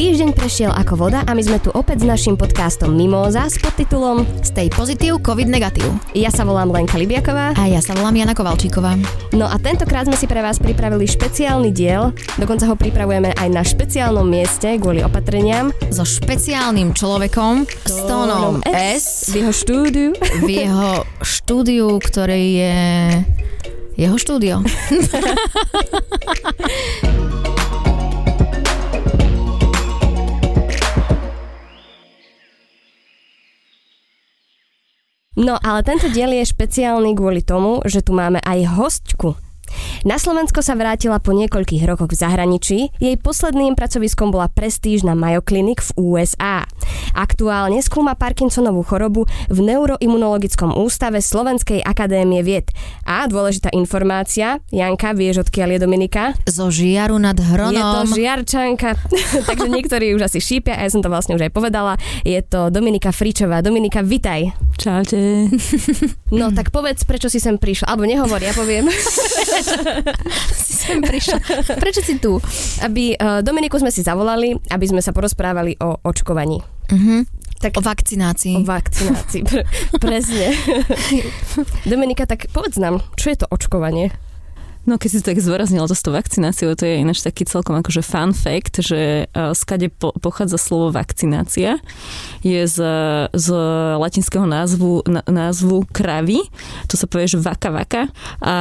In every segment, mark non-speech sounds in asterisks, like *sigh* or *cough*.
Týždeň prešiel ako voda a my sme tu opäť s našim podcastom Mimóza s podtitulom Stay pozitív, COVID negatív. Ja sa volám Lenka Libiaková. A ja sa volám Jana Kovalčíková. No a tentokrát sme si pre vás pripravili špeciálny diel, dokonca ho pripravujeme aj na špeciálnom mieste kvôli opatreniam. So špeciálnym človekom, s tónom S. V jeho štúdiu. V jeho štúdiu, ktorý je jeho štúdio. *laughs* No ale tento diel je špeciálny kvôli tomu, že tu máme aj hostku. Na Slovensko sa vrátila po niekoľkých rokoch v zahraničí. Jej posledným pracoviskom bola prestížna Mayo Clinic v USA. Aktuálne skúma Parkinsonovú chorobu v Neuroimunologickom ústave Slovenskej akadémie vied. A dôležitá informácia, Janka, vieš odkiaľ je Dominika? Zo Žiaru nad Hronom. Je to Žiarčanka, *laughs* takže niektorí už asi šípia a ja som to vlastne už aj povedala. Je to Dominika Fričová. Dominika, vitaj. Čaute. *laughs* No tak povedz, prečo si sem prišla. Alebo nehovor, ja poviem. *laughs* si sem prišla. Prečo si tu? Aby uh, Dominiku sme si zavolali, aby sme sa porozprávali o očkovaní. Uh-huh. Tak, o vakcinácii. O vakcinácii, pre, presne. *laughs* Dominika, tak povedz nám, čo je to očkovanie? No keď si tak zdôraznila to s tou vakcináciou, to je ináč taký celkom akože fun fact, že uh, skade po, pochádza slovo vakcinácia. Je z, z latinského názvu, na, názvu kravy, to sa povie, že vaka vaka. A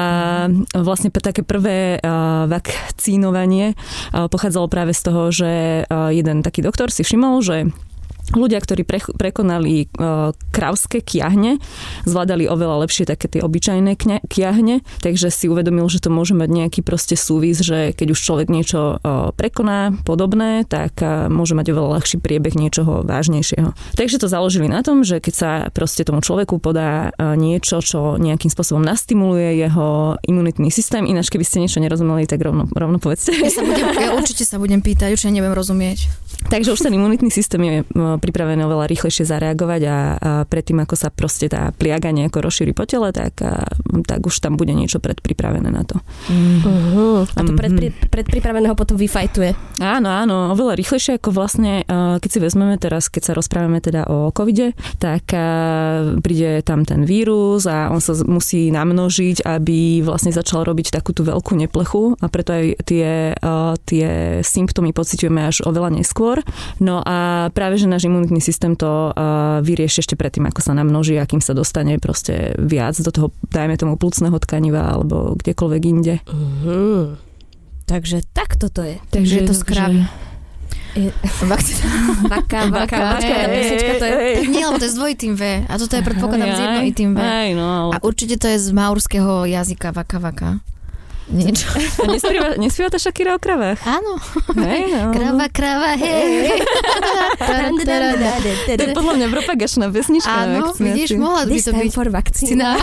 vlastne také prvé uh, vakcínovanie uh, pochádzalo práve z toho, že jeden taký doktor si všimol, že ľudia, ktorí pre, prekonali uh, kravské kiahne, zvládali oveľa lepšie také tie obyčajné kňa, kiahne, takže si uvedomil, že to môže mať nejaký proste súvis, že keď už človek niečo uh, prekoná podobné, tak uh, môže mať oveľa ľahší priebeh niečoho vážnejšieho. Takže to založili na tom, že keď sa proste tomu človeku podá uh, niečo, čo nejakým spôsobom nastimuluje jeho imunitný systém, ináč keby ste niečo nerozumeli, tak rovno, rovno povedzte. Ja, sa budem, ja určite sa budem pýtať, určite neviem rozumieť. Takže už ten imunitný systém je pripravené oveľa rýchlejšie zareagovať a, a predtým, ako sa proste tá pliaga nejako rozšíri po tele, tak, a, tak už tam bude niečo predpripravené na to. Mm. Uh-huh. A to predpri, predpripraveného potom vyfajtuje. Áno, áno, oveľa rýchlejšie ako vlastne, keď si vezmeme teraz, keď sa rozprávame teda o covide, tak príde tam ten vírus a on sa musí namnožiť, aby vlastne začal robiť takú tú veľkú neplechu a preto aj tie, tie symptómy pociťujeme až oveľa neskôr neskôr. No a práve, že náš imunitný systém to uh, vyrieši ešte predtým, ako sa namnoží a kým sa dostane proste viac do toho, dajme tomu, plúcného tkaniva alebo kdekoľvek inde. Uh-huh. Takže takto to je. Takže je to skravy. Je... Vaka, vaka, vaka. Tá pesnička to je... Nie, lebo to je s dvojitým V. A toto je predpokladám s jednotým V. Aj, no, ale... A určite to je z maurského jazyka vaka, vaka niečo. A nespieva, nespieva tá Shakira o kravách? Áno. Hej, no. Krava, krava, hej. to je podľa mňa propagačná pesnička. Áno, vidíš, mohla by to byť. for vakcína. *laughs*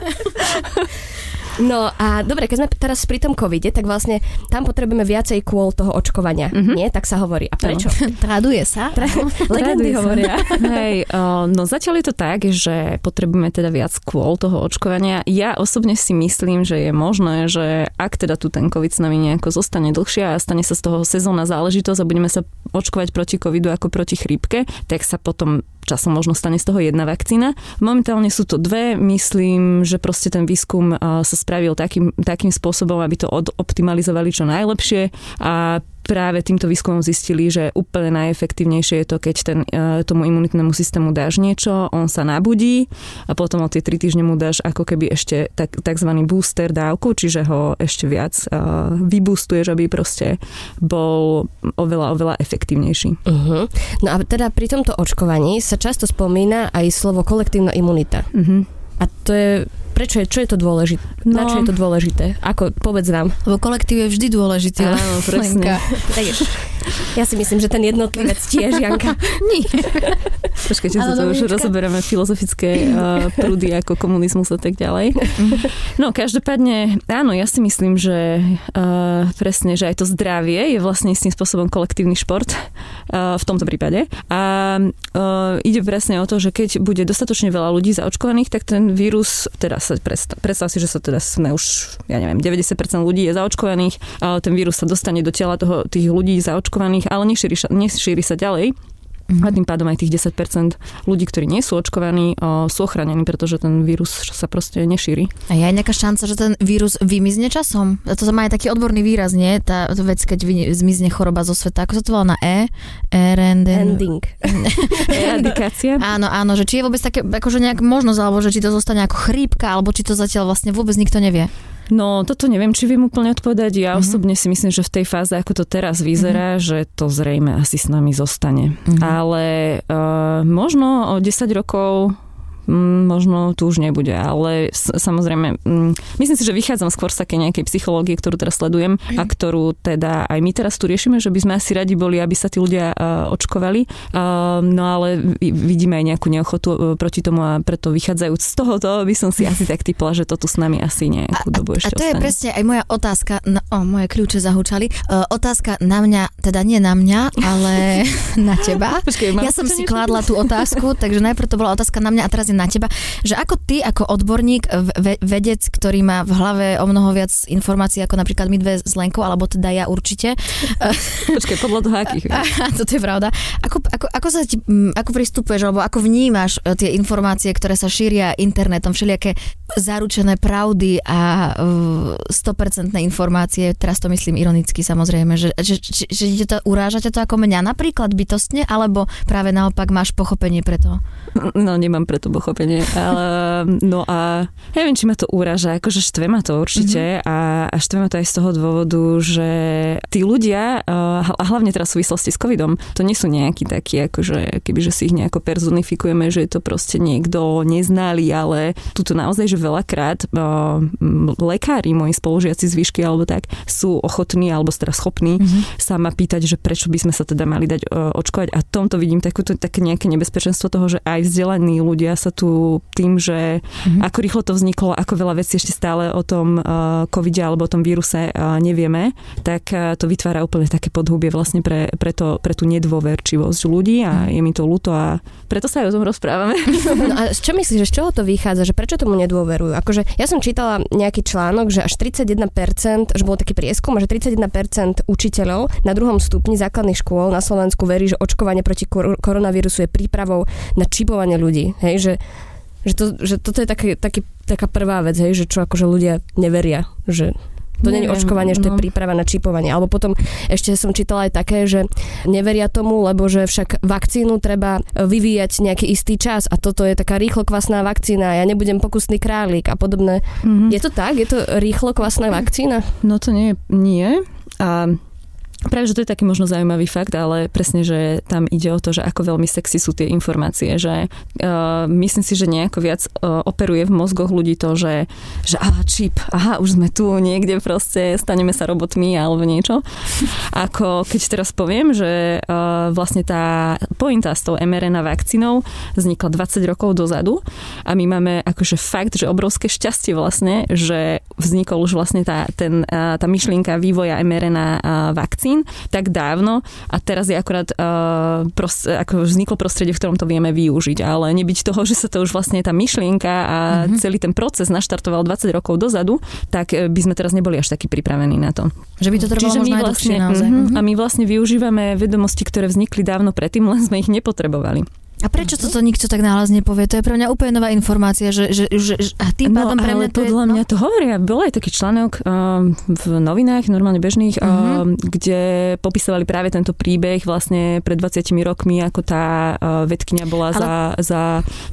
*laughs* No a dobre, keď sme teraz pri tom covide, tak vlastne tam potrebujeme viacej kôl toho očkovania, mm-hmm. nie? Tak sa hovorí. A prečo? *laughs* Traduje sa. Tra- *laughs* legendy hovoria. *laughs* Hej, no zatiaľ je to tak, že potrebujeme teda viac kôl toho očkovania. Ja osobne si myslím, že je možné, že ak teda tu ten covid s nami nejako zostane dlhšie a stane sa z toho sezónna záležitosť a budeme sa očkovať proti covidu ako proti chrípke, tak sa potom časom možno stane z toho jedna vakcína. Momentálne sú to dve. Myslím, že proste ten výskum sa spravil takým, takým spôsobom, aby to optimalizovali čo najlepšie a práve týmto výskumom zistili, že úplne najefektívnejšie je to, keď ten, e, tomu imunitnému systému dáš niečo, on sa nabudí a potom o tie tri týždne mu dáš ako keby ešte tak, takzvaný booster dávku, čiže ho ešte viac uh, vybústuješ, aby proste bol oveľa, oveľa efektívnejší. Uh-huh. No a teda pri tomto očkovaní sa často spomína aj slovo kolektívna imunita. Uh-huh. A to je Prečo je, čo je to dôležité? No. Na čo je to dôležité? Ako, povedz nám. Lebo kolektív je vždy dôležitý. Áno, *laughs* presne. ja si myslím, že ten jednotlivec tiež, Janka. *laughs* Nie. Počkajte, sa to už rozoberieme filozofické *laughs* uh, prúdy ako komunizmus a tak ďalej. No, každopádne, áno, ja si myslím, že uh, presne, že aj to zdravie je vlastne istým spôsobom kolektívny šport uh, v tomto prípade. A uh, ide presne o to, že keď bude dostatočne veľa ľudí zaočkovaných, tak ten vírus, teraz sa predstav, predstav si, že sa teda sme už, ja neviem, 90% ľudí je zaočkovaných, ten vírus sa dostane do tela toho, tých ľudí zaočkovaných, ale nešíri, nešíri sa ďalej Mm-hmm. A tým pádom aj tých 10% ľudí, ktorí nie sú očkovaní, o, sú ochránení, pretože ten vírus sa proste nešíri. A je aj nejaká šanca, že ten vírus vymizne časom? To má aj taký odborný výraz, nie? Tá vec, keď zmizne choroba zo sveta. Ako sa to volá na E? Erend... Ending. *laughs* Eradikácia. áno, áno, že či je vôbec také, akože nejak možnosť, alebo že či to zostane ako chrípka, alebo či to zatiaľ vlastne vôbec nikto nevie. No, toto neviem, či viem úplne odpovedať. Ja uh-huh. osobne si myslím, že v tej fáze, ako to teraz vyzerá, uh-huh. že to zrejme asi s nami zostane. Uh-huh. Ale uh, možno o 10 rokov možno tu už nebude, ale samozrejme, myslím si, že vychádzam skôr z také nejakej psychológie, ktorú teraz sledujem a ktorú teda aj my teraz tu riešime, že by sme asi radi boli, aby sa tí ľudia očkovali, no ale vidíme aj nejakú neochotu e, proti tomu a preto vychádzajúc z tohoto by som si asi tak typla, že to tu s nami asi nejakú dobu ešte A to ostane. je presne aj moja otázka, no, o, moje kľúče zahučali, uh, otázka na mňa, teda nie na mňa, ale *laughs* na teba. Počkej, ja som si kládla tú otázku, takže najprv to bola otázka na mňa a teraz je na teba, že ako ty, ako odborník, vedec, ktorý má v hlave o mnoho viac informácií ako napríklad my dve s Lenkou, alebo teda ja určite. *laughs* Počkaj, podľa toho akých. *laughs* Toto je pravda. Ako, ako, ako, sa ti, ako pristupuješ, alebo ako vnímaš e, tie informácie, ktoré sa šíria internetom, všelijaké zaručené pravdy a uh, 100% informácie, teraz to myslím ironicky samozrejme, že, že, že, že to urážate to ako mňa napríklad bytostne, alebo práve naopak máš pochopenie pre to? No, nemám preto pochopenie. Ale, no a neviem, či ma to uraža, akože štve ma to určite mm-hmm. a, a štve ma to aj z toho dôvodu, že tí ľudia, a hlavne teraz v súvislosti s covidom, to nie sú nejakí takí, akože kebyže si ich nejako personifikujeme, že je to proste niekto neznali, ale tuto naozaj, že veľakrát lekári, moji spolužiaci z výšky alebo tak, sú ochotní alebo teda schopní mm-hmm. sa ma pýtať, že prečo by sme sa teda mali dať očkovať a tomto vidím takúto, také nejaké nebezpečenstvo toho, že aj vzdelaní ľudia sa tu tým, že mm-hmm. ako rýchlo to vzniklo, ako veľa vecí ešte stále o tom uh, covide alebo o tom víruse uh, nevieme, tak uh, to vytvára úplne také podhubie vlastne pre, pre, to, pre tú nedôverčivosť ľudí a mm-hmm. je mi to ľúto a preto sa aj o tom rozprávame. *laughs* No a *laughs* čo myslíš, že z čoho to vychádza, že prečo tomu nedôverujú? Akože ja som čítala nejaký článok, že až 31%, že bol taký prieskum, že 31% učiteľov na druhom stupni základných škôl na Slovensku verí, že očkovanie proti kor- koronavírusu je prípravou na čip typovanie ľudí, hej, že, že, to, že toto je taký, taký, taká prvá vec, hej, že čo akože ľudia neveria, že to nie je očkovanie, že to je no. príprava na čipovanie. Alebo potom ešte som čítala aj také, že neveria tomu, lebo že však vakcínu treba vyvíjať nejaký istý čas a toto je taká rýchlo kvasná vakcína, ja nebudem pokusný králik a podobné. Mm-hmm. Je to tak? Je to rýchlo kvasná vakcína? No to nie, nie. A Práve, že to je taký možno zaujímavý fakt, ale presne, že tam ide o to, že ako veľmi sexy sú tie informácie, že uh, myslím si, že nejako viac uh, operuje v mozgoch ľudí to, že, že aha, čip, aha, už sme tu niekde proste, staneme sa robotmi alebo niečo. Ako keď teraz poviem, že uh, vlastne tá pointa s tou mRNA vakcínou vznikla 20 rokov dozadu a my máme akože fakt, že obrovské šťastie vlastne, že vznikol už vlastne tá, ten, uh, tá myšlienka vývoja mRNA uh, vakcín vakcín tak dávno a teraz je akorát uh, pros, ako vzniklo prostredie, v ktorom to vieme využiť, ale nebyť toho, že sa to už vlastne tá myšlienka a mm-hmm. celý ten proces naštartoval 20 rokov dozadu, tak eh, by sme teraz neboli až takí pripravení na to. Že by to trvalo Čiže my vlastne, mm-hmm, A my vlastne využívame vedomosti, ktoré vznikli dávno predtým, len sme ich nepotrebovali. A prečo toto nikto tak náhlas nepovie? To je pre mňa úplne nová informácia, že, že, že a tým no, pádom pre mňa to podľa je, no? mňa to hovoria. Bol aj taký článok um, v novinách, normálne bežných, uh-huh. um, kde popisovali práve tento príbeh vlastne pred 20 rokmi, ako tá uh, vedkňa bola Ale... za, za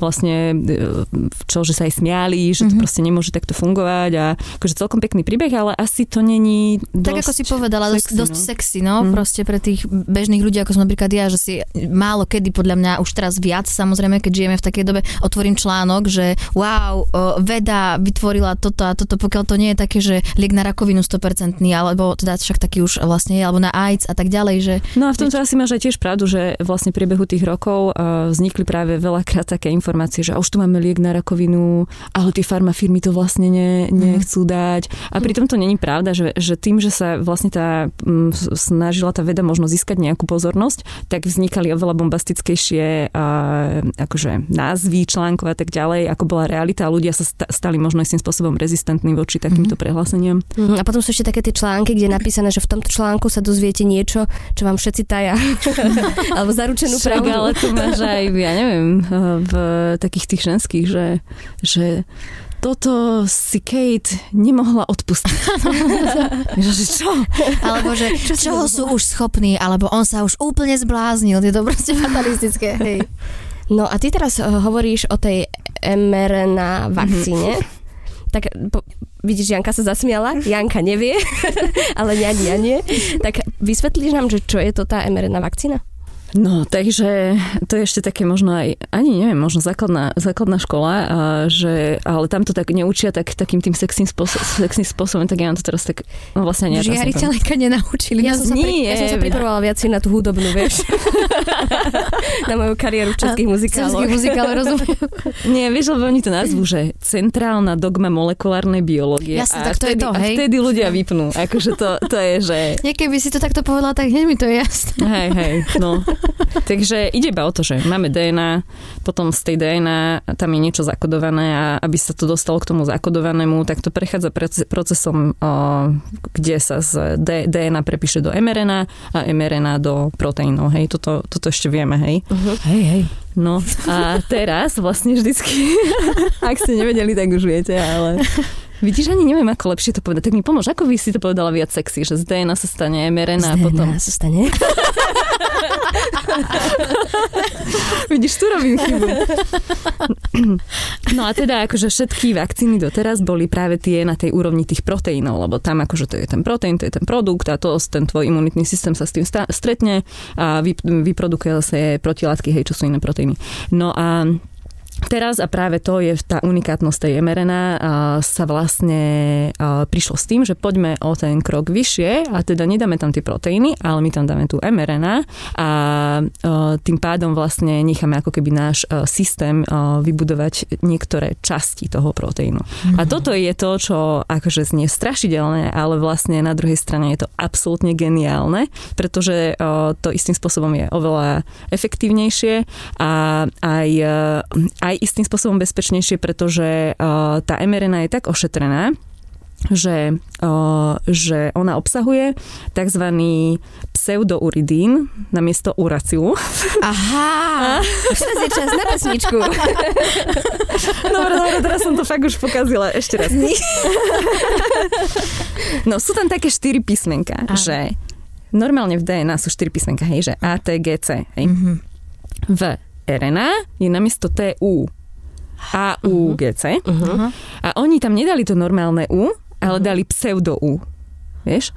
vlastne uh, čo, že sa aj smiali, že uh-huh. to mhm. proste nemôže takto fungovať a akože celkom pekný príbeh, ale asi to není dosť Tak ako si povedala, sexy, dosť, dosť no. sexy, no, uh-huh. proste pre tých bežných ľudí, ako som napríklad ja, že si málo kedy podľa mňa už teraz viac, samozrejme, keď žijeme v takej dobe, otvorím článok, že wow, veda vytvorila toto a toto, pokiaľ to nie je také, že liek na rakovinu 100%, alebo teda však taký už vlastne je, alebo na AIDS a tak ďalej, že... No a v tomto asi máš aj tiež pravdu, že vlastne priebehu tých rokov vznikli práve veľakrát také informácie, že už tu máme liek na rakovinu, ale tie farmafirmy to vlastne ne, nechcú dať. A pritom to není pravda, že, že tým, že sa vlastne tá snažila tá veda možno získať nejakú pozornosť, tak vznikali oveľa bombastickejšie akože názvy článkov a tak ďalej, ako bola realita a ľudia sa stali možno istým spôsobom rezistentní voči takýmto mm-hmm. prehláseniam. Mm-hmm. A potom sú ešte také tie články, kde je napísané, že v tomto článku sa dozviete niečo, čo vám všetci taja. *laughs* Alebo zaručenú pravdu. ale to máš aj, ja neviem, v takých tých ženských, že, že toto si Kate nemohla odpustiť. *laughs* že čo? Alebo že čo čoho sú už schopní, alebo on sa už úplne zbláznil. Je to proste fatalistické. *laughs* Hej. No a ty teraz uh, hovoríš o tej mRNA vakcíne. Mm-hmm. Tak po, vidíš, Janka sa zasmiala, Janka nevie, *laughs* ale ja nie, nie. Tak vysvetlíš nám, že čo je to tá mRNA vakcína? No, takže to je ešte také možno aj, ani neviem, možno základná, základná škola, a že, ale tam to tak neučia tak, takým tým sexným, spôsob, sexným spôsobom, tak ja mám to teraz tak, no vlastne nie. Žiari ťa nenaučili. Ja, som sa, pri, ja som sa pripravovala viac na tú hudobnú, vieš. *laughs* na moju kariéru českých muzikáloch. Českých muzikáloch, rozumiem. *laughs* nie, vieš, lebo oni to nazvú, že centrálna dogma molekulárnej biológie. Jasne, tak to vtedy, je to, hej? A vtedy ľudia vypnú. Akože to, to je, že... Niekedy by si to takto povedala, tak hneď mi to je jasné. Hej, hej, no. *laughs* Takže ide iba o to, že máme DNA, potom z tej DNA tam je niečo zakodované a aby sa to dostalo k tomu zakodovanému, tak to prechádza procesom, kde sa z DNA prepíše do mRNA a mRNA do proteínov. Hej, toto, toto ešte vieme, hej. Uh-huh. Hej, hej. No a teraz vlastne vždycky, *laughs* ak ste nevedeli, tak už viete, ale Vidíš, ani neviem, ako lepšie to povedať. Tak mi pomôž, ako by si to povedala viac sexy, že z DNA sa stane mRNA a potom... sa stane? *laughs* Vidíš, tu robím chybu. No a teda akože všetky vakcíny doteraz boli práve tie na tej úrovni tých proteínov, lebo tam akože to je ten proteín, to je ten produkt a to ten tvoj imunitný systém sa s tým stretne a vyprodukuje zase protilátky, hej, čo sú iné proteíny. No a Teraz a práve to je tá unikátnosť tej mRNA sa vlastne prišlo s tým, že poďme o ten krok vyššie a teda nedáme tam tie proteíny, ale my tam dáme tú mRNA a tým pádom vlastne necháme ako keby náš systém vybudovať niektoré časti toho proteínu. Mm-hmm. A mhm. toto je to, čo akože znie strašidelné, ale vlastne na druhej strane je to absolútne geniálne, pretože to istým spôsobom je oveľa efektívnejšie a aj aj istým spôsobom bezpečnejšie, pretože uh, tá mRNA je tak ošetrená, že, uh, že ona obsahuje tzv. pseudouridín namiesto uracilu. *laughs* Aha, teraz je čas na pesničku. *laughs* dobre, dobre, teraz som to fakt už pokazila. Ešte raz. no, sú tam také štyri písmenka, Aha. že normálne v DNA sú štyri písmenka, hej, že A, T, G, C, hej. Mm-hmm. V RNA je namiesto TU A, U, G, C. Uh-huh. A oni tam nedali to normálne U, ale uh-huh. dali pseudo U. Vieš?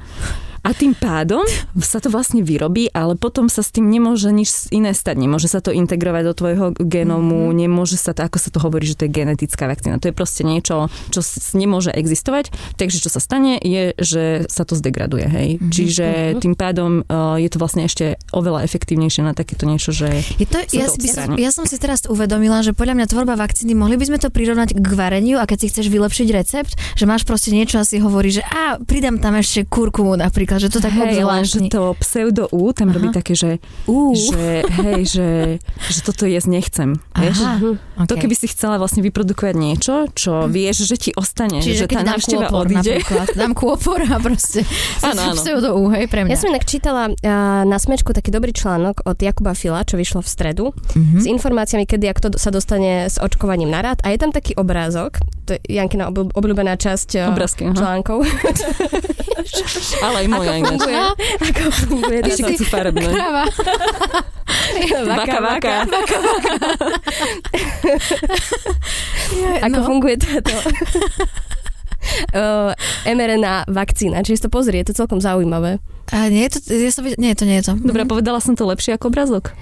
A tým pádom sa to vlastne vyrobí, ale potom sa s tým nemôže nič iné stať. Nemôže sa to integrovať do tvojho genómu, mm-hmm. nemôže sa to, ako sa to hovorí, že to je genetická vakcína. To je proste niečo, čo nemôže existovať. Takže čo sa stane, je, že sa to zdegraduje. Hej? Mm-hmm. Čiže mhm. tým pádom uh, je to vlastne ešte oveľa efektívnejšie na takéto niečo, že je to, ja, to by, ja som si teraz uvedomila, že podľa mňa tvorba vakcíny, mohli by sme to prirovnať k vareniu a keď si chceš vylepšiť recept, že máš proste niečo a si hovorí, že a pridám tam ešte kurkumu napríklad napríklad, že to tak hej, len, že to pseudo U tam Aha. robí také, že, uh. že hej, že, že toto jesť nechcem. Vieš? Okay. To keby si chcela vlastne vyprodukovať niečo, čo vieš, že ti ostane, Čiže že tá návšteva odíde. *laughs* Dám kôpor a proste áno, áno. pseudo U, hej, pre mňa. Ja som inak čítala uh, na Smečku taký dobrý článok od Jakuba Fila, čo vyšlo v stredu, uh-huh. s informáciami, kedy a kto sa dostane s očkovaním na rad. A je tam taký obrázok, to je Jankina obľúbená časť uh, Obrázky, článkov. *laughs* Ale aj moja ako funguje, ako funguje keď sú farebné. Kráva. Vaka, vaka. vaka, vaka. *laughs* ako no. funguje táto uh, *laughs* mRNA vakcína. Čiže si to pozrie, je to celkom zaujímavé. A nie je to, ja som, nie, to nie je to. Dobre, povedala som to lepšie ako obrazok.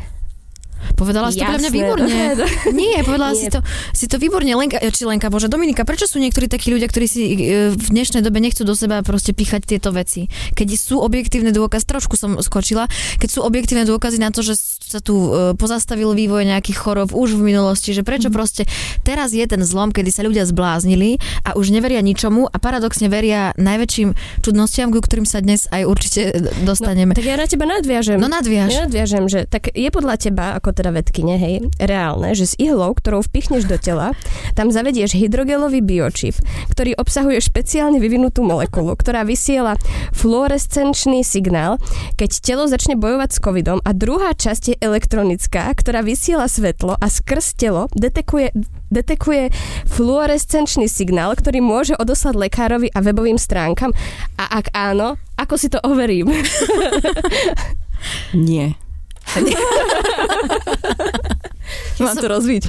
Povedala si to pre mňa výborne. *laughs* Nie, povedala Nie. si to, si to výborne. Lenka, či Lenka, bože, Dominika, prečo sú niektorí takí ľudia, ktorí si e, v dnešnej dobe nechcú do seba proste píchať tieto veci? Keď sú objektívne dôkazy, trošku som skočila, keď sú objektívne dôkazy na to, že sa tu e, pozastavil vývoj nejakých chorob už v minulosti, že prečo mm. proste teraz je ten zlom, kedy sa ľudia zbláznili a už neveria ničomu a paradoxne veria najväčším čudnostiam, ku ktorým sa dnes aj určite dostaneme. No, tak ja na teba nadviažem. No nadviaž. Ja nadviažem, že tak je podľa teba ako teda vedkyne, hej, reálne, že s ihlou, ktorou vpichneš do tela, tam zavedieš hydrogelový biočip, ktorý obsahuje špeciálne vyvinutú molekulu, ktorá vysiela fluorescenčný signál, keď telo začne bojovať s covidom a druhá časť je elektronická, ktorá vysiela svetlo a skrz telo detekuje detekuje fluorescenčný signál, ktorý môže odoslať lekárovi a webovým stránkam? A ak áno, ako si to overím? Nie. *laughs* Mám to rozviť.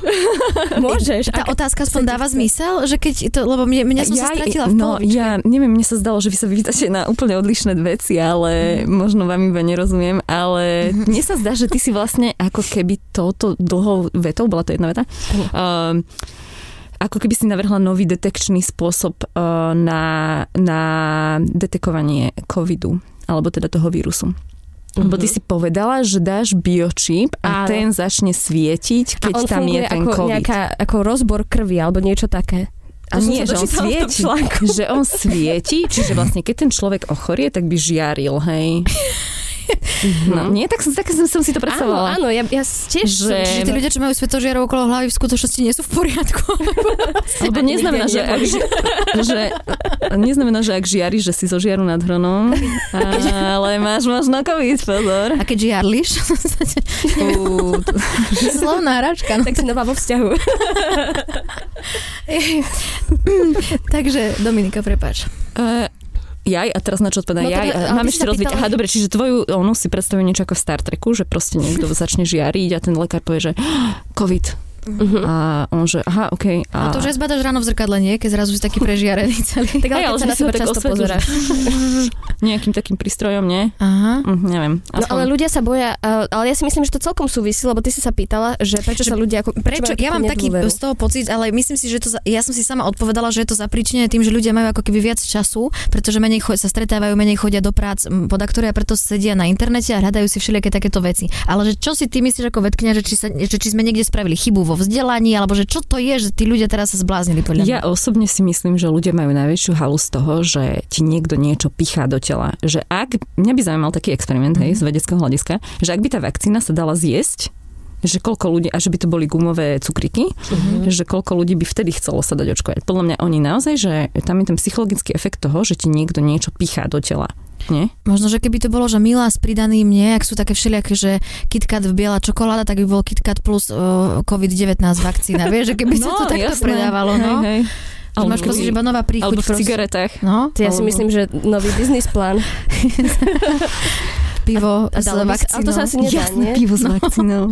Môžeš. Tá otázka aspoň dáva zmysel, že keď to, lebo mne, mňa som sa stratila v No, polovičke. ja neviem, mne sa zdalo, že vy sa vyvítate na úplne odlišné veci, ale Mhm. možno vám iba nerozumiem, ale mne sa zdá, že ty si vlastne ako keby touto dlhou vetou, bola to jedna veta, um, ako keby si navrhla nový detekčný spôsob uh, na, na detekovanie covidu, alebo teda toho vírusu. Lebo ty si povedala, že dáš biočip a Áno. ten začne svietiť, keď a on tam je ten ako, COVID. nejaká, ako rozbor krvi alebo niečo také. A To nie, že on svieti, *laughs* že on svieti, čiže vlastne keď ten človek ochorie, tak by žiaril, hej. *laughs* No, nie, tak, som- tak som, som si to Áno, predstavovala. áno, ja, ja tiež Že- Že tí ľudia, čo majú svetožiarov okolo hlavy, v skutočnosti nie sú v poriadku. Lebo neznamená, že, ak, že, neznamená, že ak žiari, že si zo žiaru nad hronom, ale máš možno COVID, pozor. A keď žiarliš, slovná hračka. No. tak si nová vo vzťahu. Takže, Dominika, prepáč. Eh, Jaj, a teraz na čo odpovedám? No jaj, teda, mám ešte pýtala- Aha, dobre, čiže tvoju onu si predstavujem niečo ako v Star Treku, že proste niekto začne žiariť a ten lekár povie, že *gasps* COVID. Mhm. A on že, aha, OK. A to už aj zbadaš ráno v zrkadle, nie? Keď zrazu si taký prežiarený *laughs* celý. *laughs* Tak ale Hej, keď sa že na seba tak často pozeráš. *laughs* Nejakým takým prístrojom, nie? Aha. Hm, neviem. No ale ľudia sa boja, uh, ale ja si myslím, že to celkom súvisí, lebo ty si sa pýtala, že prečo Že sa ľudia... Ako, Prečo? Ja mám taký z toho pocit, ale myslím si, že to, za- ja som si sama odpovedala, že je to zapríčinené tým, že ľudia majú ako keby viac času, pretože menej chod, sa stretávajú, menej chodia do prác, podaktory a preto sedia na internete a hľadajú si všelijaké takéto veci. Ale že čo si ty myslíš ako vedkňa, že či, sa, že či sme niekde spravili chybu vo vzdelaní, alebo že čo to je, že tí ľudia teraz sa zbláznili podľa mňa? Ja osobne si myslím, že ľudia majú najväčšiu halu z toho, že ti niekto niečo pichá do tela. Že ak, mňa by zaujímal taký experiment, hej, z vedeckého hľadiska, že ak by tá vakcína sa dala zjesť, že koľko ľudí, a že by to boli gumové cukriky, že koľko ľudí by vtedy chcelo sa dať očkovať. Podľa mňa oni naozaj, že tam je ten psychologický efekt toho, že ti niekto niečo pichá do tela. Nie? Možno, že keby to bolo, že milá s pridaným, nie, ak sú také všelijaké, že KitKat v biela čokoláda, tak by bol KitKat plus uh, COVID-19 vakcína. Vieš, že keby sa to takto jasné. predávalo, no. Hej, hej. Že máš pocit, že iba nová príchuť. alebo v cigaretách. No, Ja si Alebo- myslím, že nový biznis plán. *laughs* pivo A s sa- ale to sa vakcínou. asi nedá, nie? pivo s *laughs* vakcínou.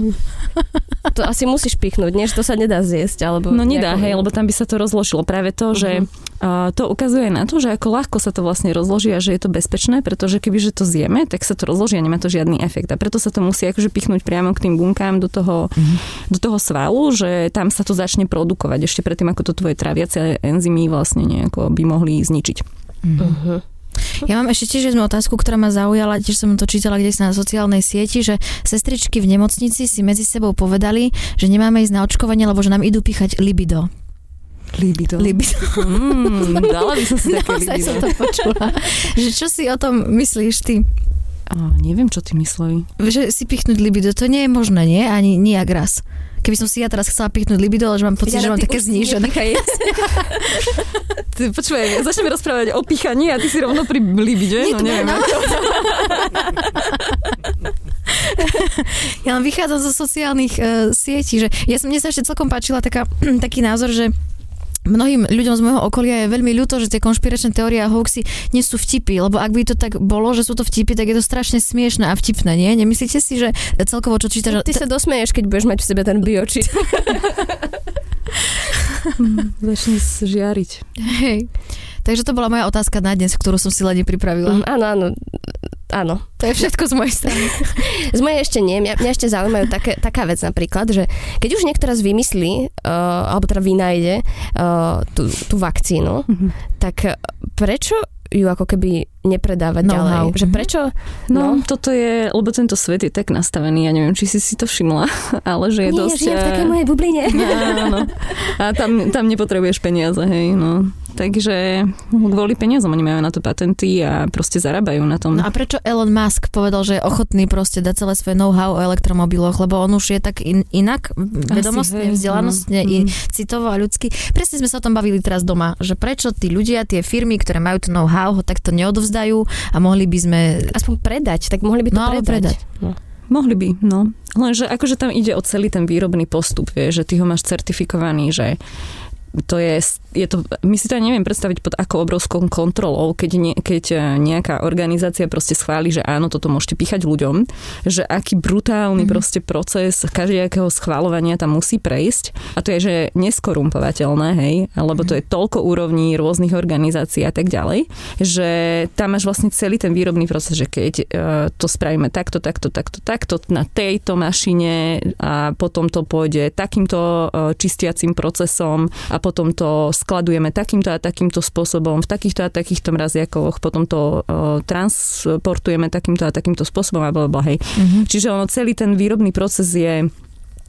To asi musíš pichnúť, nie? Že to sa nedá zjesť. Alebo No nedá, nejako- hej, lebo tam by sa to rozložilo. Práve to, že uh, to ukazuje na to, že ako ľahko sa to vlastne rozloží a že je to bezpečné, pretože kebyže to zjeme, tak sa to rozloží a nemá to žiadny efekt. A preto sa to musí akože pichnúť priamo k tým bunkám do toho, do toho svalu, že tam sa to začne produkovať ešte predtým, ako to tvoje traviace enzymy vlastne nejako by mohli zničiť. Mhm. Ja mám ešte tiež jednu otázku, ktorá ma zaujala, tiež som to čítala kde na sociálnej sieti, že sestričky v nemocnici si medzi sebou povedali, že nemáme ísť na očkovanie, lebo že nám idú píchať libido. Libido. Libido. Mm, dala by som si *laughs* také Naozaj libido. som to počula. že čo si o tom myslíš ty? Oh, neviem, čo ty mysleli. Že si pichnúť libido, to nie je možné, nie? Ani nijak raz. Keby som si ja teraz chcela pichnúť libido, ale že mám pocit, že mám také znížené. *laughs* Ty, počúvaj, začneme rozprávať o pichaní a ty si rovno pri libide, Nie, no neviem. no. *laughs* Ja len vychádzam zo sociálnych uh, sietí, že ja som, mne sa ešte celkom páčila taká, *clears throat* taký názor, že mnohým ľuďom z môjho okolia je veľmi ľúto, že tie konšpiračné teórie a hoaxy nie sú vtipy, lebo ak by to tak bolo, že sú to vtipy, tak je to strašne smiešne a vtipné, nie? Nemyslíte si, že celkovo čo čítaš... Ty sa dosmeješ, keď budeš mať v sebe ten biočip. *laughs* Začne žiariť. Hej. Takže to bola moja otázka na dnes, ktorú som si len nepripravila. Mm, áno, áno. Áno. To je všetko z mojej strany. *laughs* Z mojej ešte nie. Mňa, mňa ešte zaujímajú také, taká vec napríklad, že keď už niekto raz vymyslí, uh, alebo teda vynajde uh, tú, tú vakcínu, Mhm. tak prečo ju ako keby nepredávať Know-how. ďalej. Že prečo? No, toto je, lebo tento svet je tak nastavený, ja neviem, či si si to všimla, *laughs* ale že je Nie, dosť... žijem v eh, takej mojej bubline. *laughs* Áno. A tam, tam nepotrebuješ peniaze, hej, no. Takže kvôli peniazom oni majú na to patenty a proste zarábajú na tom. No a prečo Elon Musk povedal, že je ochotný proste dať celé svoje know-how o elektromobiloch, lebo on už je tak in, inak, vedomostne, vzdelanostne mm, i mm. citovo a ľudsky. Presne sme sa o tom bavili teraz doma, že prečo tí ľudia, tie firmy, ktoré majú to know-how, ho takto neodovzdajú a mohli by sme... Aspoň predať, tak mohli by to No, predať. predať. No. Mohli by, no. Lenže akože tam ide o celý ten výrobný postup, vieš, že ty ho máš certifikovaný, že to je, je to, my si to aj neviem predstaviť pod ako obrovskou kontrolou, keď, nie, keď e, nejaká organizácia proste schváli, že áno, toto môžete píchať ľuďom, že aký brutálny mm-hmm. proste proces každého schváľovania tam musí prejsť a to je, že neskorumpovateľné, hej, lebo to je toľko úrovní rôznych organizácií a tak ďalej, že tam máš vlastne celý ten výrobný proces, že keď uh, to spravíme takto, takto, takto, takto na tejto mašine a potom to pôjde takýmto uh, čistiacím procesom a potom to skladujeme takýmto a takýmto spôsobom, v takýchto a takýchto mraziakoch, potom to uh, transportujeme takýmto a takýmto spôsobom a blablabla, hej. Mhm. Čiže ono, celý ten výrobný proces je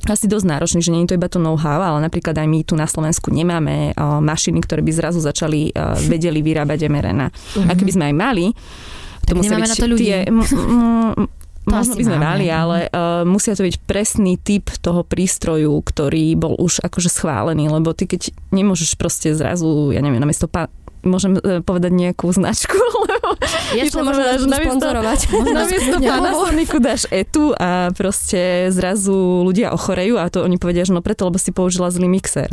asi dosť náročný, že nie je to iba to know-how, ale napríklad aj my tu na Slovensku nemáme uh, mašiny, ktoré by zrazu začali, uh, vedeli vyrábať mRNA. A keby sme aj mali, Tak musia byť na to ľudí. Tie, m, m, To Možno asi by sme máme. mali, ale uh, musia to byť presný typ toho prístroju, ktorý bol už akože schválený, lebo ty keď nemôžeš proste zrazu, ja neviem, namiesto pa- môžem e, povedať nejakú značku, *laughs* lebo Jasne, namiesto- sponzorovať. *laughs* namiesto Panasonicu dáš etu a proste zrazu ľudia ochorejú a to oni povedia, že no preto, lebo si použila zlý mixer.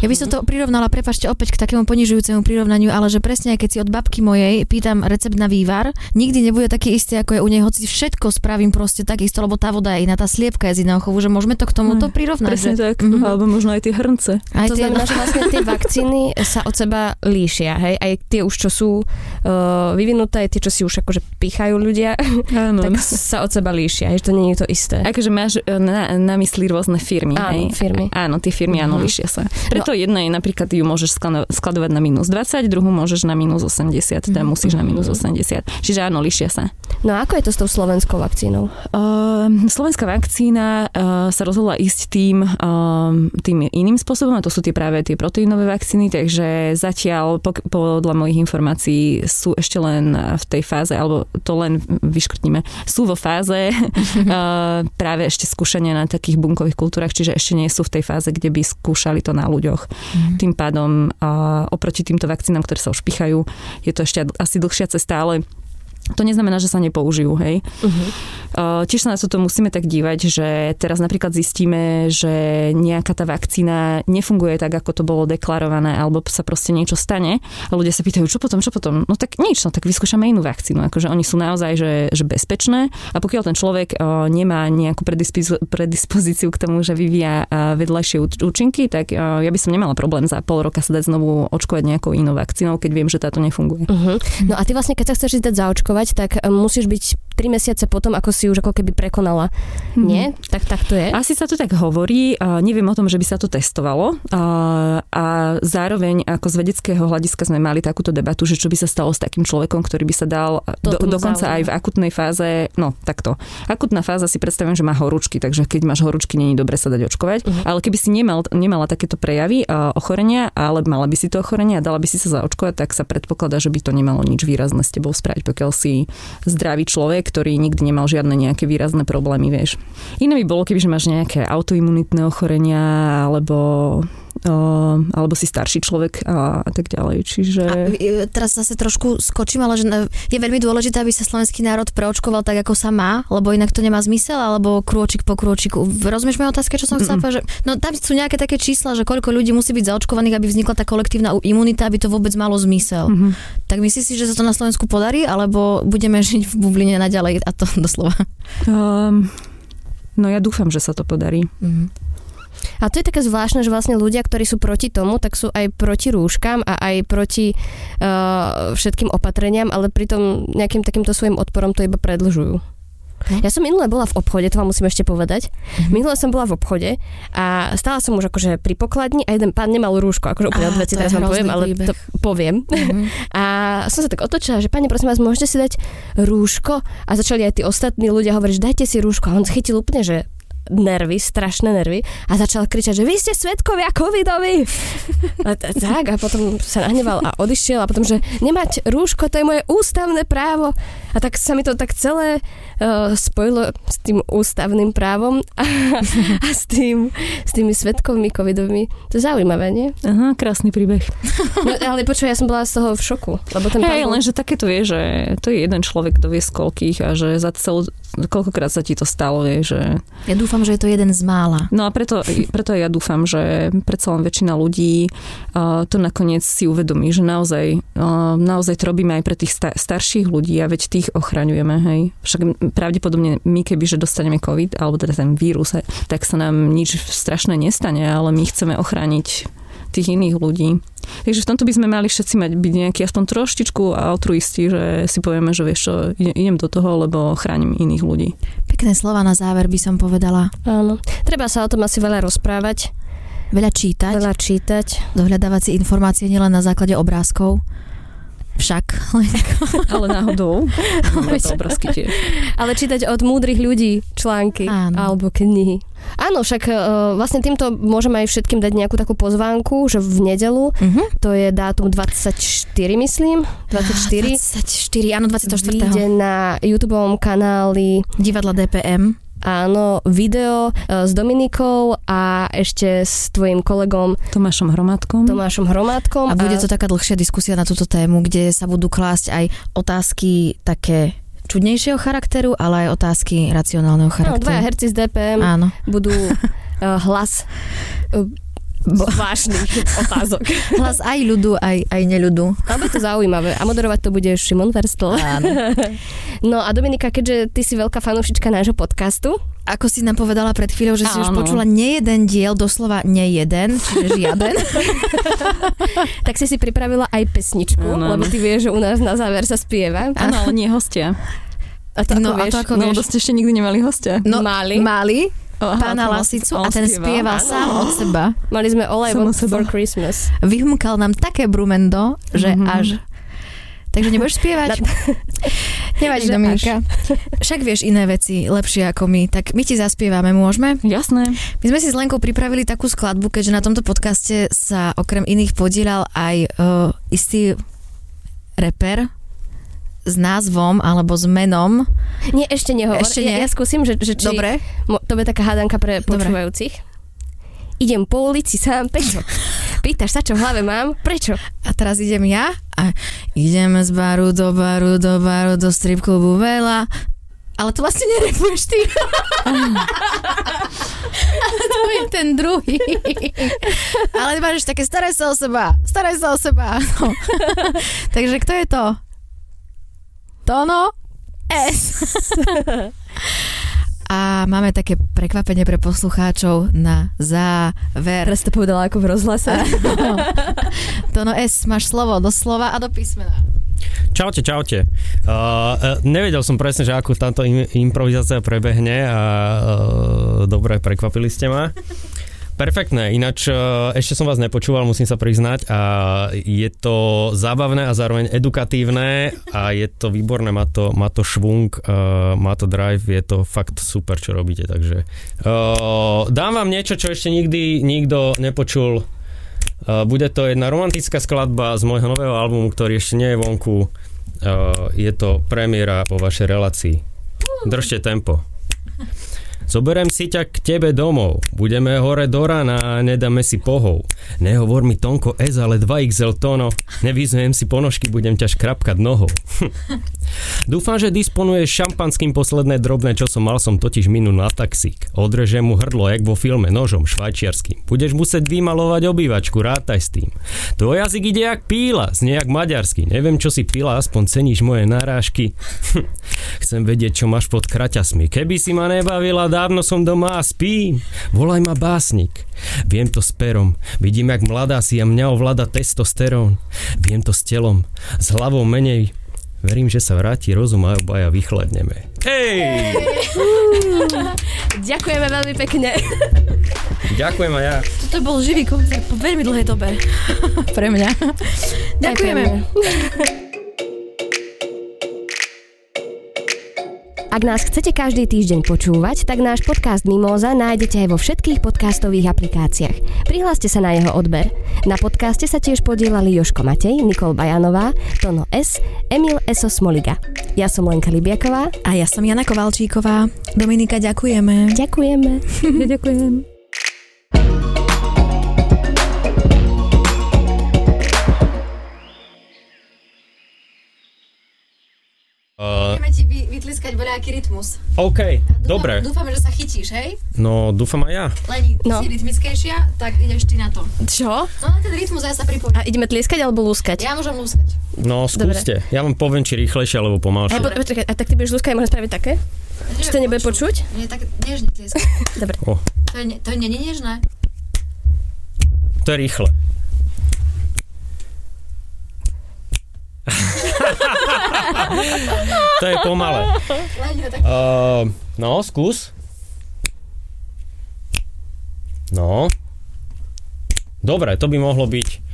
Ja by som to prirovnala, prepašte, opäť k takému ponižujúcemu prirovnaniu, ale že presne keď si od babky mojej pýtam recept na vývar, nikdy nebude taký istý, ako je u nej, hoci všetko spravím proste takisto, lebo tá voda je iná, tá sliepka je z iného chovu, že môžeme to k tomuto prirovnať. Presne že, tak, Mhm. alebo možno aj tie hrnce. Aj to tie, znamená, že vlastne tie *laughs* vakcíny sa od seba líšia, hej? Aj tie už, čo sú uh, vyvinuté, tie, čo si už akože pichajú ľudia, *laughs* Áno. tak sa od seba líšia, hej? Že to nie je to isté. Akože máš e, na, na mysli rôzne firmy. Áno, hej? firmy. Áno, tie firmy áno, Mhm. líšia sa. Preto jedna je napríklad, ju môžeš sklado- skladovať na minus 20, druhú môžeš na minus 80, teda musíš na minus 80. Čiže áno, líšia sa. No a ako je to s tou slovenskou vakcínou? Uh, slovenská vakcína uh, sa rozhodla ísť tým, um, tým iným spôsobom a to sú tie práve tie proteínové vakcíny, takže zatiaľ pok- podľa mojich informácií sú ešte len v tej fáze, alebo to len vyškrtnime, sú vo fáze uh, *laughs* *laughs* práve ešte skúšania na takých bunkových kultúrach, čiže ešte nie sú v tej fáze, kde by skúšali to na ľuďoch. Mhm. Tým pádom uh, oproti týmto vakcínám, ktoré sa už pichajú, je to ešte asi dlhšia cesta, ale to neznamená, že sa nepoužijú, hej. Uh-huh. Uh, tiež sa na toto musíme tak dívať, že teraz napríklad zistíme, že nejaká tá vakcína nefunguje tak, ako to bolo deklarované, alebo sa proste niečo stane a ľudia sa pýtajú, čo potom, čo potom? No tak nič, no tak vyskúšame inú vakcínu. Akože oni sú naozaj že, že bezpečné a pokiaľ ten človek uh, nemá nejakú predispoz- predispozíciu k tomu, že vyvíja uh, vedľajšie úč- účinky, tak ja by som nemala problém za pol roka sa dať znovu očkovať nejakou inou vakcínou, keď viem, že táto nefunguje. Uh-huh. No a ty vlastne, keď sa chceš dať zaočkovať, tak e, musíš byť 3 mesiace potom, ako si už ako keby prekonala. Mhm. Nie? Tak, tak to je? Asi sa to tak hovorí, neviem o tom, že by sa to testovalo a, a zároveň ako z vedeckého hľadiska sme mali takúto debatu, že čo by sa stalo s takým človekom, ktorý by sa dal To do, dokonca zaujíma. aj v akutnej fáze, no takto. Akutná fáza si predstavujem, že má horúčky, takže keď máš horúčky, není dobre sa dať očkovať, Mhm. ale keby si nemal, nemala takéto prejavy a ochorenia, ale mala by si to ochorenie a dala by si sa zaočkovať, tak sa predpokladá, že by to nemalo nič výrazné s tebou spraviť, pokiaľ si zdravý človek, ktorý nikdy nemal žiadne nejaké výrazné problémy, vieš. Iné by bolo, keby že máš nejaké autoimunitné ochorenia alebo alebo si starší človek a, a tak ďalej. Čiže... A e, teraz zase trošku skočím, ale že e, je veľmi dôležité, aby sa slovenský národ preočkoval tak, ako sa má, lebo inak to nemá zmysel, alebo krôčik po krôčiku. Rozumieš moje otázke, čo som chcela Mm-mm. povedať? No tam sú nejaké také čísla, že koľko ľudí musí byť zaočkovaných, aby vznikla tá kolektívna imunita, aby to vôbec malo zmysel. Mhm. Tak myslíš si, že sa to na Slovensku podarí, alebo budeme *laughs* žiť v bubline naďalej a to *laughs* doslova? Um, no ja dúfam, že sa to podarí. Mhm. A to je také zvláštne, že vlastne ľudia, ktorí sú proti tomu, tak sú aj proti rúškam a aj proti uh, všetkým opatreniam, ale pritom nejakým takýmto svojim odporom to iba predlžujú. Ja som minule bola v obchode, to vám musím ešte povedať. Mm-hmm. Minule som bola v obchode a stála som už akože pri pokladni a jeden pán nemal rúško, akože úplne od veci teraz vám poviem, ale to poviem. Mm-hmm. *laughs* a som sa tak otočila, že pani, prosím vás, môžete si dať rúško? A začali aj tí ostatní ľudia hovoriť, že dajte si rúško. A on chytil úplne, že nervy, strašné nervy a začal kričať, že vy ste svetkovia covidovi. A t- tak, a potom sa nahneval a odišiel a potom, že nemať rúško, to je moje ústavné právo. A tak sa mi to tak celé spojilo s tým ústavným právom a, a s, tým, s tými svetkovmi covidovými. To je zaujímavé, nie? Aha, krásny príbeh. No, ale počuj, ja som bola z toho v šoku. Lebo ten Hej, pán bol... lenže také to je, že to je jeden človek, kto vie z koľkých a že za celú, koľkokrát sa ti to stalo, je, že... Ja dúfam, že je to jeden z mála. No a preto, preto ja dúfam, že predsa len väčšina ľudí uh, to nakoniec si uvedomí, že naozaj, uh, naozaj to robíme aj pre tých sta- starších ľudí a veď tých ochraňujeme, hej. Však pravdepodobne my, keby že dostaneme COVID, alebo teda ten vírus, tak sa nám nič strašné nestane, ale my chceme ochrániť tých iných ľudí. Takže v tomto by sme mali všetci mať byť nejaký aspoň troštičku altruisti, že si povieme, že vieš čo, idem do toho, lebo chránim iných ľudí. Pekné slova na záver by som povedala. Áno. Treba sa o tom asi veľa rozprávať, Veľa čítať, veľa čítať. dohľadávať si informácie nielen na základe obrázkov. Však. *laughs* Ale náhodou. Máme to obrázky tiež. Ale čítať od múdrych ľudí články Áno. alebo knihy. Áno, však uh, vlastne týmto môžeme aj všetkým dať nejakú takú pozvánku, že v nedelu, Mhm. to je dátum 24, myslím, 24, 24, áno, 24. vyjde na YouTube kanáli Divadla DPM. Áno, video uh, s Dominikou a ešte s tvojim kolegom Tomášom Hromadkom. Tomášom Hromádkom. A bude to taká dlhšia diskusia na túto tému, kde sa budú klásť aj otázky také čudnejšieho charakteru, ale aj otázky racionálneho no, charakteru. dvaja herci z DPM Áno. budú uh, *laughs* hlas uh, zvláštnych *laughs* otázok. Hlas aj ľudu, aj, aj neľudu. Ale bude to zaujímavé. A moderovať to bude Šimon Verstl. Áno. *laughs* No a Dominika, keďže ty si veľká fanúšička nášho podcastu, Ako si nám povedala pred chvíľou, že si už Áno. počula nie jeden diel, doslova nie jeden, čiže *laughs* žiaden. tak si si pripravila aj pesničku, Áno, lebo ty vieš, že u nás na záver sa spieva. Áno, ale nie hostia. A to No, ako a vieš? to ako No, vieš? ste ešte nikdy nemali hostia. No, Mali. Mali Aha, pána Lasicu a ten spieval. spieval sám od seba. Mali sme All I Samo Want seba. for Christmas. Vyhmkal nám také brumendo, že Mhm. až... Takže nebudeš spievať? *laughs* Nevadí, Dominika. Však vieš iné veci lepšie ako my, tak my ti zaspievame, môžeme? Jasné. My sme si s Lenkou pripravili takú skladbu, keďže na tomto podcaste sa okrem iných podielal aj uh, istý reper s názvom alebo s menom. Nie, ešte nehovor. Ešte nie? Ja, ja skúsim, že, že či... Dobre? Mo, to bude taká hádanka pre Dobre. počúvajúcich. Idem po ulici sám, prečo? *laughs* Pýtaš sa, čo v hlave mám? Prečo? A teraz idem ja a ideme z baru do baru do baru do strip klubu veľa. Ale to vlastne nerepuješ ty. *laughs* to je ten druhý. Ale máš také staraj sa o seba. Staraj sa o seba. No. *laughs* Takže kto je to? Tono S. *laughs* A máme také prekvapenie pre poslucháčov na záver. Teraz to povedala ako v rozhlase. *laughs* Tono S, máš slovo do slova a do písmena. Čaute, čaute. Uh, uh, nevedel som presne, že ako táto im, improvizácia prebehne a uh, dobre, prekvapili ste ma. Perfektné, ináč uh, ešte som vás nepočúval, musím sa priznať a je to zábavné a zároveň edukatívne a je to výborné, má to, má to švung, uh, má to drive, je to fakt super, čo robíte, takže uh, dám vám niečo, čo ešte nikdy nikto nepočul bude to jedna romantická skladba z môjho nového albumu, ktorý ešte nie je vonku. Je to premiéra po vašej relácii. Držte tempo. Zoberiem si ťa k tebe domov. Budeme hore do rana a nedáme si pohov. Nehovor mi Tonko S, ale 2XL tono. Nevyzujem si ponožky, budem ťa škrapkať nohou. *laughs* Dúfam, že disponuješ šampanským posledné drobné, čo som mal, som totiž minul na taxík. Odrežem mu hrdlo, jak vo filme, nožom švajčiarským. Budeš musieť vymalovať obývačku, rátaj s tým. Tvoj jazyk ide jak píla, znie jak maďarsky. Neviem, čo si pila, aspoň ceníš moje narážky. *laughs* Chcem vedieť, čo máš pod kraťasmi. Keby si ma nebavila, dávno som doma a spím. Volaj ma básnik. Viem to s perom. Vidím, jak mladá si a mňa ovláda testosterón. Viem to s telom. S hlavou menej. Verím, že sa vráti rozum a obaja vychladneme. Hej! Ďakujeme veľmi pekne. Ďakujem aj ja. Toto bol živý koncert po veľmi dlhej dobe. Pre mňa. Ďakujeme. Ak nás chcete každý týždeň počúvať, tak náš podcast Mimóza nájdete aj vo všetkých podcastových aplikáciách. Prihláste sa na jeho odber. Na podcaste sa tiež podielali Joško Matej, Nikol Bajanová, Tono S, Emil Eso Smoliga. Ja som Lenka Libiaková. A ja som Jana Kovalčíková. Dominika, ďakujeme. Ďakujeme. *laughs* Ďakujem. Vytliskať voľaký rytmus. OK, dobre. Dúfame, že sa chytíš, hej? No, dúfam aj ja. Leni, No. si rytmickejšia, tak ideš ty na to. Čo? No na ten rytmus a ja sa pripojím. A ideme tlieskať alebo lúskať? Ja môžem lúskať. No, skúste. Ja vám poviem, či rýchlejšie alebo A, pomalšie. po, počkaj, a tak ty budeš lúskať, môžem spraviť také? Či to nebude počuť? Nie, tak nežne tlieskať. Dobre. O, To je, ne- to je nie nežné. to je rýchle. *laughs* to je pomalé. Uh, no, skús. No. Dobre, to by mohlo byť